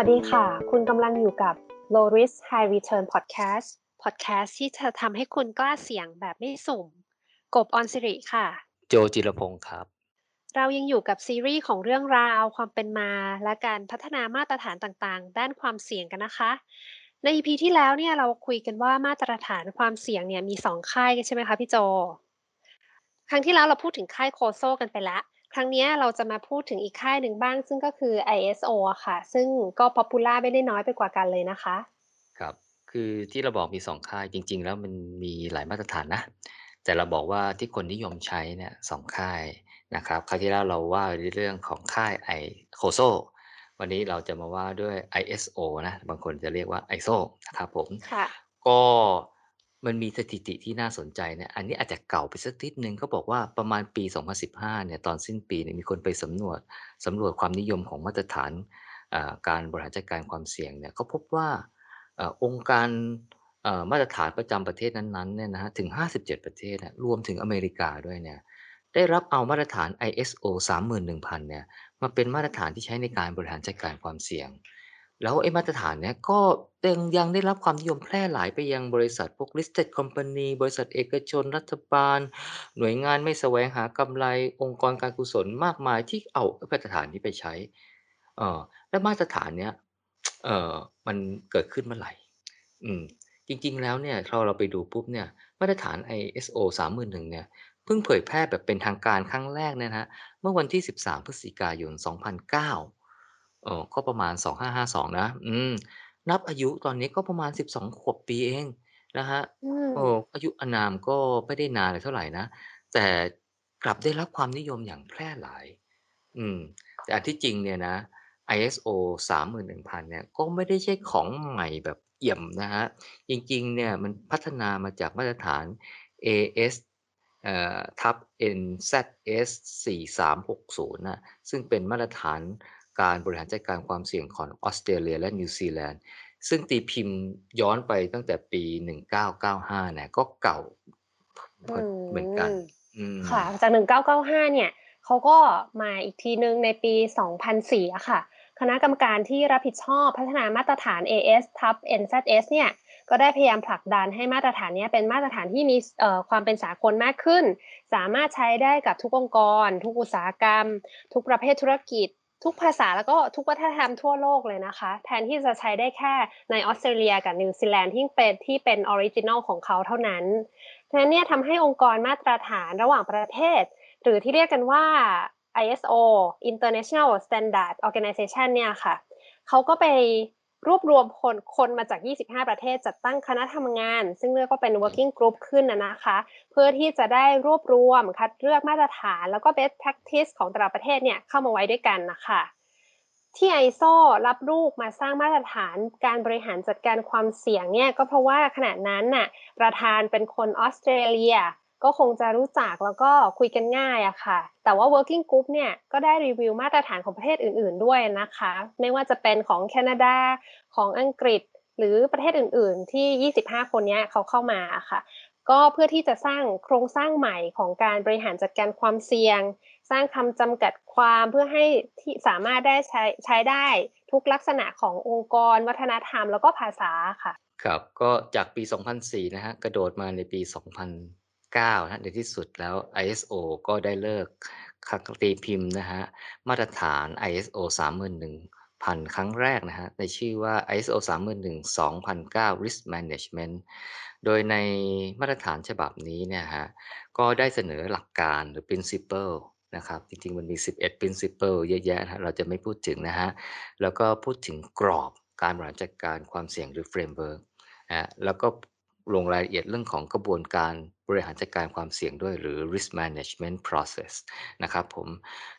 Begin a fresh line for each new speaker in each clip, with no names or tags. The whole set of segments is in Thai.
วัสดีค่ะ คุณกำลังอยู่กับ Low Risk High Return Podcast Podcast ที่จะทำให้คุณกล้าเสี่ยงแบบไม่สุ่ม กบออนสิริค่ะ
โจจิรพงศ์ครับ
เรายังอยู่กับซีรีส์ของเรื่องราวความเป็นมา และการพัฒนามาตรฐานต่างๆ ด้านความเสี่ยงกันนะคะ ใน EP ที่แล้วเนี่ยเราคุยกันว่ามาตรฐานความเสี่ยงเนี่ยมีสองค่ายใช่ไหมคะพี่โจ ครั้งที่แล้วเราพูดถึงค่ายโคโซกันไปแล้ว ครั้งนี้เราจะมาพูดถึงอีกค่ายหนึ่งบ้าง ซึ่งก็คือ ISO อะค่ะ ซึ่งก็ popular ไม่ได้น้อยไปกว่ากันเลยนะคะ
ครับ คือที่เราบอกมีสองค่ายจริง ๆ แล้วมันมีหลายมาตรฐานนะ แต่เราบอกว่าที่คนนิยมใช้เนี่ยสองค่ายนะครับ คราวที่แล้วเราว่าในเรื่องของค่ายไอ COSO วันนี้เราจะมาว่าด้วย ISO นะ บางคนจะเรียกว่า ISO นะครับผม
ค่ะ
ก็ มันมีสถิติที่น่าสนใจเนี่ย อันนี้อาจจะเก่าไปสักนิดนึงเขาบอกว่าประมาณปี 2015 เนี่ย ตอนสิ้นปีเนี่ยมีคนไปสำรวจสำรวจความนิยมของมาตรฐานอ่าการบริหารจัดการความเสี่ยงเนี่ยเขาพบว่าอ่อองค์การอ่อมาตรฐานประจำประเทศนั้นๆเนี่ยนะฮะถึง 57 ประเทศนะรวมถึงอเมริกาด้วยเนี่ยได้รับเอามาตรฐาน ISO 31000 เนี่ยมาเป็นมาตรฐานที่ใช้ในการบริหารจัดการความเสี่ยง แล้วไอ้มาตรฐานเนี้ยก็ยังยังได้รับความนิยมแพร่หลายไปยังบริษัทพวก listed company บริษัทเอกชน รัฐบาล หน่วยงานไม่แสวงหากำไรองค์กรการกุศลมากมายที่เอามาตรฐานนี้ไปใช้เอ่อและมาตรฐานเนี้ยเอ่อมันเกิดขึ้นเมื่อไหร่อืมจริงๆแล้วเนี่ยเราเราไปดูปุ๊บเนี่ยมาตรฐาน ISO 31000เนี่ยเพิ่งเผยแพร่แบบเป็นทางการครั้งแรกเนี่ยนะเมื่อวันที่ 13 พฤศจิกายน 2009เอ่อก็ประมาณ 2552 นะ อืม นับอายุตอนนี้ก็ประมาณ 12 ขวบปีเองนะครับ
อืม
เอออายุอานามก็ไม่ได้นานอะไรเท่าไรนะ แต่กลับได้รับความนิยมอย่างแพร่หลาย อืม แต่อันที่จริงเนี่ยนะ ISO 31000 เนี่ย ก็ไม่ได้ใช่ของใหม่แบบเอี่ยมนะครับ จริง ๆ เนี่ยมันพัฒนามาจากมาตรฐาน AS เอ่อทับ NZS 4360 น่ะ ซึ่งเป็นมาตรฐาน การบริหารจัดการความเสี่ยงของออสเตรเลียและนิวซีแลนด์ซึ่งตีพิมพ์ย้อนไปตั้งแต่ปี 1995เนี่ยก็เก่า
อื
เหมือนเหมือนกัน
ม
อืม
ค่ะ จาก 1995 เนี่ยเขาก็มาอีกทีหนึ่งในปี 2004อะค่ะ คณะกรรมการที่รับผิดชอบพัฒนามาตรฐาน AS ทับ NZS เนี่ยก็ได้พยายามผลักดันให้มาตรฐานเนี้ยเป็นมาตรฐานที่มีเอ่อความเป็นสากลมากขึ้น สามารถใช้ได้กับทุกองค์กร ทุกอุตสาหกรรม ทุกประเภทธุรกิจ ทุกภาษาแล้วก็ทุกวัฒนธรรมทั่วโลกเลยนะคะ แทนที่จะใช้ได้แค่ในออสเตรเลียกับนิวซีแลนด์ที่เป็นที่เป็น original ของเขาเท่านั้นดังนั้นเนี่ยทำให้องค์กรมาตรฐานระหว่างประเทศ หรือที่เรียกกันว่า ISO International Standard Organization เนี่ยค่ะเขาก็ไป รวบรวมคนคนมาจาก 25 ประเทศจัดตั้งคณะทำงาน ซึ่งเรียกว่าเป็น working group ขึ้นนะนะคะ เพื่อที่จะได้รวบรวมคัดเลือกมาตรฐาน แล้วก็ best practice ของแต่ละประเทศเนี่ยเข้ามาไว้ด้วยกันนะคะที่ ISO รับลูกมาสร้างมาตรฐานการบริหารจัดการความเสี่ยงเนี่ยก็เพราะว่าขณะนั้นน่ะประธานเป็นคนออสเตรเลีย ก็คงจะรู้จักแล้วก็คุยกันง่ายอะค่ะ แต่ว่า working group เนี่ยก็ได้รีวิวมาตรฐานของประเทศอื่น ๆ ด้วยนะคะ ไม่ว่าจะเป็นของแคนาดาของอังกฤษ หรือประเทศอื่น ๆ ที่ 25 คนนี้เขาเข้ามาค่ะ ก็เพื่อที่จะสร้างโครงสร้างใหม่ของการบริหารจัดการความเสี่ยง สร้างคำจำกัดความเพื่อให้ที่สามารถได้ใช้ใช้ได้ทุกลักษณะขององค์กร วัฒนธรรมแล้วก็ภาษาค่ะ
ครับ ก็จากปี 2004 นะฮะกระโดดมาในปี 9นะในที่สุดแล้ว ISO ก็ได้เลิกคักตีพิมพ์นะฮะมาตรฐาน ISO 31000 ครั้งแรกนะฮะในชื่อว่า ISO 31000 2009 Risk Management โดยในมาตรฐานฉบับนี้เนี่ยฮะก็ได้เสนอหลักการหรือ principle นะครับจริงๆ มันมี 11 principle เยอะแยะนะเราจะไม่พูดถึงนะฮะแล้วก็พูดถึงกรอบการบริหารจัดการความเสี่ยงหรือ framework นะแล้วก็ ลงรายละเอียดเรื่องของกระบวนการบริหารจัดการความเสี่ยงด้วยหรือ risk management process นะครับผม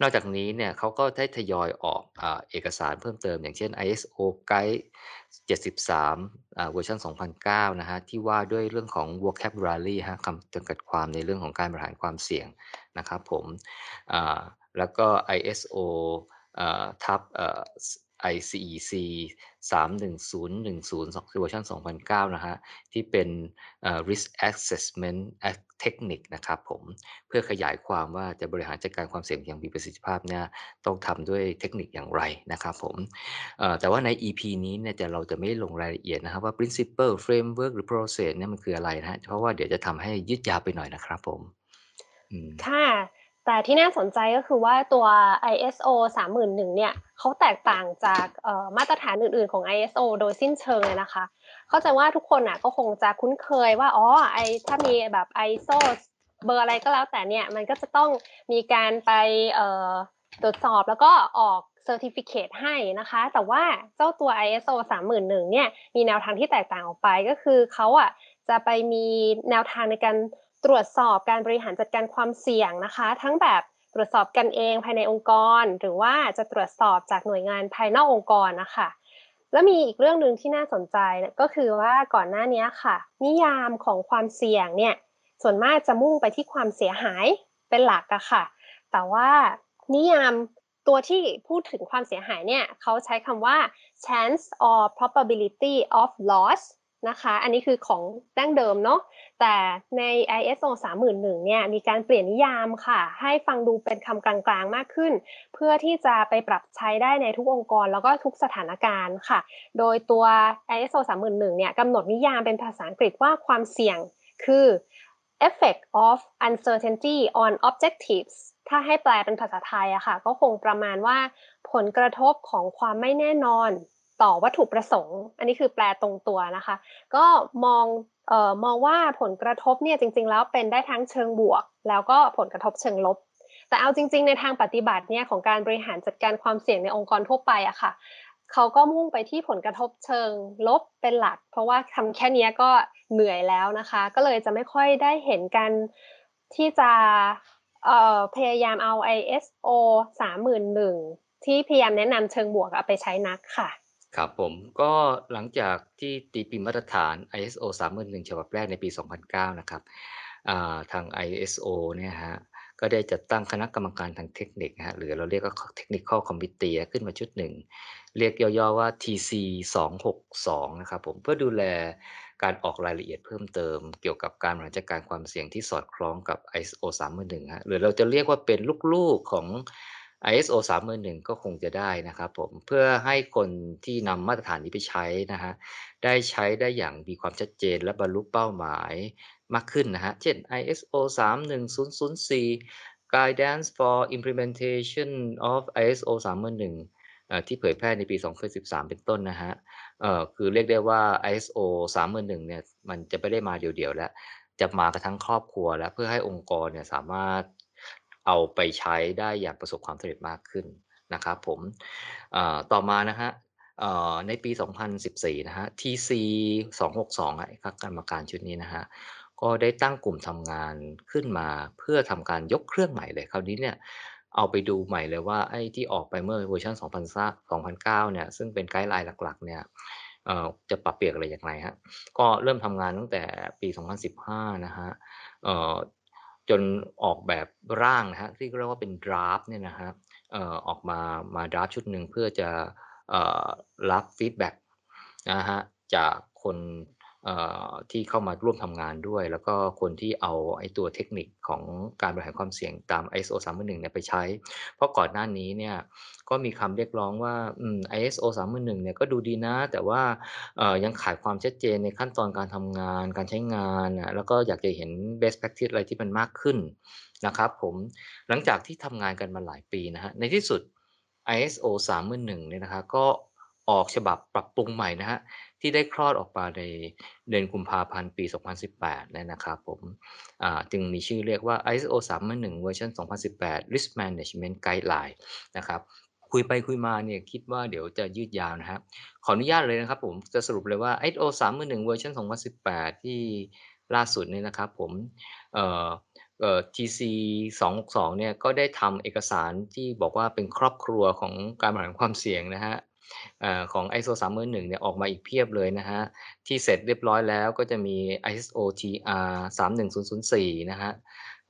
นอกจากนี้เนี่ยเขาก็ได้ทยอยออกอเอกสารเพิ่มเติม อย่างเช่น ISO Guide 73เวอร์ชัน2009 นะฮะที่ว่าด้วยเรื่องของ vocabulary ฮะคำจำกัดความในเรื่องของการบริหารความเสี่ยงนะครับผมแล้วก็ ISO ทับ เอ่อ IEC 31010เวอร์ชัน2009 นะฮะ ที่เป็น risk assessment technique นะครับผม เพื่อขยายความว่าจะบริหารจัดการความเสี่ยงอย่างมีประสิทธิภาพเนี่ยต้องทำด้วยเทคนิคอย่างไรนะครับผม แต่ว่าใน EP นี้เนี่ยจะเราจะไม่ลงรายละเอียดนะครับว่า principle framework หรือ process เนี่ยมันคืออะไรนะฮะ เพราะว่าเดี๋ยวจะทำให้ยืดยาวไปหน่อยนะครับผม
ค่ะ แต่ที่น่าสนใจก็คือว่าตัว ISO 31001เนี่ยเขาแตกต่างจากมาตรฐานอื่นๆของ ISO โดยสิ้นเชิงเลยนะคะ เข้าใจว่าทุกคนอะก็คงจะคุ้นเคยว่าอ๋อไอถ้ามีแบบ ISO เบอร์อะไรก็แล้วแต่เนี่ยมันก็จะต้องมีการไปตรวจสอบแล้วก็ออกเซอร์ติฟิเคตให้นะคะ แต่ว่าเจ้าตัว ISO 31001เนี่ยมีแนวทางที่แตกต่างออกไปก็คือเขาอะจะไปมีแนวทางในการ ตรวจสอบการบริหารจัดการความเสี่ยงนะคะ ทั้งแบบตรวจสอบกันเองภายในองค์กร หรือว่าจะตรวจสอบจากหน่วยงานภายนอกองค์กรนะคะแล้วมีอีกเรื่องหนึ่งที่น่าสนใจก็คือว่าก่อนหน้านี้ค่ะ นิยามของความเสี่ยงเนี่ยส่วนมากจะมุ่งไปที่ความเสียหายเป็นหลักอะค่ะ แต่ว่านิยามตัวที่พูดถึงความเสียหายเนี่ยเขาใช้คำว่า chance or probability of loss นะคะ อันนี้คือของดั้งเดิมเนาะแต่ใน ISO 31001เนี่ยมีการเปลี่ยนนิยามค่ะ ให้ฟังดูเป็นคำกลางๆมากขึ้น เพื่อที่จะไปปรับใช้ได้ในทุกองค์กรแล้วก็ทุกสถานการณ์ค่ะ โดยตัว ISO 31001เนี่ยกำหนดนิยามเป็นภาษาอังกฤษว่าความเสี่ยงคือ effect of uncertainty on objectives ถ้าให้แปลเป็นภาษาไทยอะค่ะ ก็คงประมาณว่าผลกระทบของความไม่แน่นอน ต่อวัตถุประสงค์ อันนี้คือแปลตรงตัวนะคะ ก็มองเอ่อมองว่าผลกระทบเนี่ยจริง ๆ แล้วเป็นได้ทั้งเชิงบวก แล้วก็ผลกระทบเชิงลบ แต่เอาจริง ๆ ในทางปฏิบัติเนี่ยของการบริหารจัดการความเสี่ยงในองค์กรทั่วไปอะค่ะเขาก็มุ่งไปที่ผลกระทบเชิงลบเป็นหลัก เพราะว่าทำแค่นี้ก็เหนื่อยแล้วนะคะ ก็เลยจะไม่ค่อยได้เห็นกันที่จะพยายามเอา ISO 31001ที่พยายามแนะนำเชิงบวกเอาไปใช้นักค่ะ
ครับผม ก็หลังจากที่ตีพิมพ์มาตรฐาน ISO 31001 ฉบับแรกในปี 2009 นะครับทาง ISO เนี่ยฮะ ก็ได้จัดตั้งคณะกรรมการทางเทคนิคฮะ หรือเราเรียกว่า Technical Committee ขึ้นมาชุดหนึ่ง เรียกย่อๆว่า TC 262นะครับผม เพื่อดูแลการออกรายละเอียดเพิ่มเติม เกี่ยวกับการบริหารจัดการความเสี่ยงที่สอดคล้องกับ ISO 31001ฮะ หรือเราจะเรียกว่าเป็นลูกๆของ ISO 31001 ก็คงจะได้นะครับผมเพื่อให้คนที่นำมาตรฐานนี้ไปใช้นะฮะได้ใช้ได้อย่างมีความชัดเจนและบรรลุเป้าหมายมากขึ้นนะฮะเช่น ISO 31004 Guidance for Implementation of ISO 31001ที่เผยแพร่ในปี 2013 เป็นต้นนะฮะคือเรียกได้ว่า ISO 31001เนี่ยมันจะไม่ได้มาเดี่ยวๆแล้วจะมากระทั่งครอบครัวแล้วเพื่อให้องค์กรเนี่ยสามารถ เอาไปใช้ได้อย่างประสบความสำเร็จมากขึ้นนะครับผมต่อมานะฮะในปี 2014 นะฮะ TC 262ครับกรรมการชุดนี้นะฮะ ก็ได้ตั้งกลุ่มทำงานขึ้นมาเพื่อทำการยกเครื่องใหม่เลย คราวนี้เนี่ยเอาไปดูใหม่เลยว่าไอ้ที่ออกไปเมื่อเวอร์ชัน2009 เนี่ย ซึ่งเป็น guideline หลักๆ เนี่ยจะปรับเปลี่ยนอะไรอย่างไรฮะ ก็เริ่มทำงานตั้งแต่ปี 2015 นะฮะ จนออกแบบร่างนะฮะที่เรียกว่าเป็น draft เนี่ยนะฮะออกมามา draft ชุดหนึ่งเพื่อจะรับ feedback นะฮะจากคน ที่เข้ามาร่วมทำงานด้วย แล้วก็คนที่เอาไอ้ตัวเทคนิคของการบริหารความเสี่ยงตาม ISO 310เนี่ยไปใช้ เพราะก่อนหน้านี้เนี่ยก็มีคำเรียกร้องว่าอืม ISO 310เนี่ยก็ดูดีนะ แต่ว่ายังขาดความชัดเจนในขั้นตอนการทำงาน การใช้งานนะแล้วก็อยากจะเห็น best practice อะไรที่มันมากขึ้นนะครับผมหลังจากที่ทำงานกันมาหลายปีนะฮะในที่สุด ISO 31001เนี่ยนะครับก็ออกฉบับปรับปรุงใหม่นะฮะ ที่ได้คลอดออกมาในเดือนกุมภาพันธ์ปี 2018เนี่ยนะครับผมจึงมีชื่อเรียกว่า ISO 311เวอร์ชัน2018 Risk Management Guideline นะครับคุยไปคุยมาเนี่ยคิดว่าเดี๋ยวจะยืดยาวนะครับขออนุญาตเลยนะครับผมจะสรุปเลยว่า ISO 311เวอร์ชัน2018 ที่ล่าสุดเนี่ยนะครับผมเอ่อเอ่อ TC 262เนี่ยก็ได้ทำเอกสารที่บอกว่าเป็นครอบครัวของการบริหารความเสี่ยงนะฮะ ของ ISO 31001เนี่ยออกมาอีกเพียบเลยนะฮะ ที่เสร็จเรียบร้อยแล้วก็จะมี ISO TR 31004 นะครับ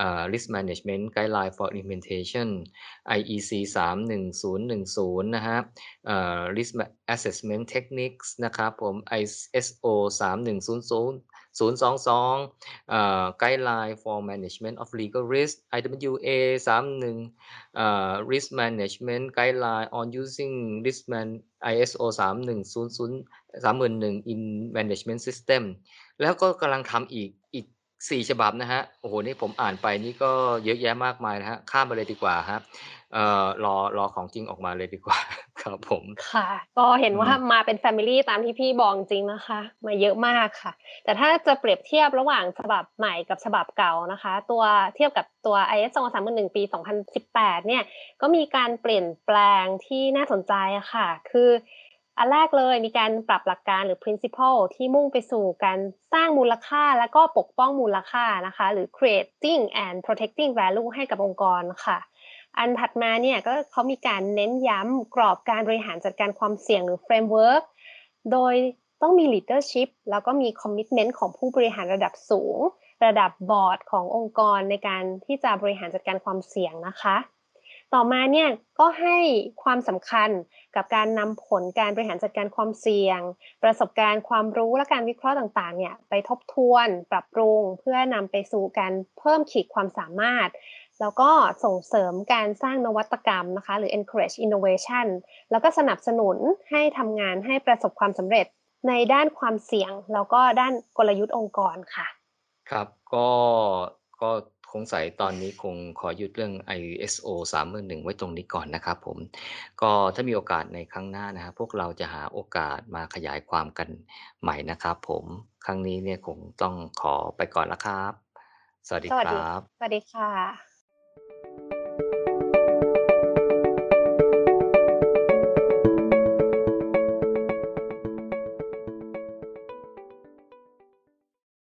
อ่า Risk Management Guideline for Implementation IEC 31010 นะครับอ่า Risk Assessment Techniques นะครับผม ISO 31000 022อ่า Guideline for Management of Legal Risk IWA 31อ่า Risk Management Guideline on Using Risk Man ISO 31000 31000 in Management System แล้วก็กำลังทำอีกอีก4ฉบับนะครับโอ้โฮนี่ผมอ่านไปนี่ก็เยอะแยะมากมายนะครับข้ามไปเลยดีกว่าครับเอ่อรอรอของจริงออกมาเลยดีกว่า ครับผม
ค่ะ ก็เห็นว่า
อือฮึ
มาเป็นแฟมิลีตามที่พี่บอกจริงๆนะคะ มาเยอะมากค่ะ แต่ถ้าจะเปรียบเทียบระหว่างฉบับใหม่กับฉบับเก่านะคะ ตัวเทียบกับตัว ISO 31001ปี 2018 เนี่ย ก็มีการเปลี่ยนแปลงที่น่าสนใจอะค่ะ คืออันแรกเลยมีการปรับหลักการหรือ principle ที่มุ่งไปสู่การสร้างมูลค่าและก็ปกป้องมูลค่านะคะ หรือ creating and protecting value ให้กับองค์กรค่ะ อันถัดมาเนี่ยก็เขามีการเน้นย้ำกรอบการบริหารจัดการความเสี่ยงหรือ framework โดยต้องมี leadership แล้วก็มี commitment ของผู้บริหารระดับสูง ระดับบอร์ดขององค์กรในการที่จะบริหารจัดการความเสี่ยงนะคะ ต่อมาเนี่ยก็ให้ความสำคัญกับการนำผลการบริหารจัดการความเสี่ยง ประสบการณ์ความรู้และการวิเคราะห์ต่างๆเนี่ยไปทบทวน ปรับปรุง เพื่อนำไปสู่การเพิ่มขีดความสามารถ แล้วก็ส่งเสริมการสร้างนวัตกรรมนะคะ หรือ encourage innovation แล้วก็สนับสนุนให้ทำงานให้ประสบความสำเร็จในด้านความเสี่ยง แล้วก็ด้านกลยุทธ์องค์กรค่ะ
ครับก็ก็สงสัยตอนนี้คงขอหยุดเรื่อง ISO 31001ไว้ตรงนี้ก่อนนะครับผม ก็ถ้ามีโอกาสในครั้งหน้านะครับพวกเราจะหาโอกาสมาขยายความกันใหม่นะครับผมครั้งนี้เนี่ยคงต้องขอไปก่อนแล้วครับ สวัสดีครั
สวัสดีส
บ
วัสดีค่ะ Thank you.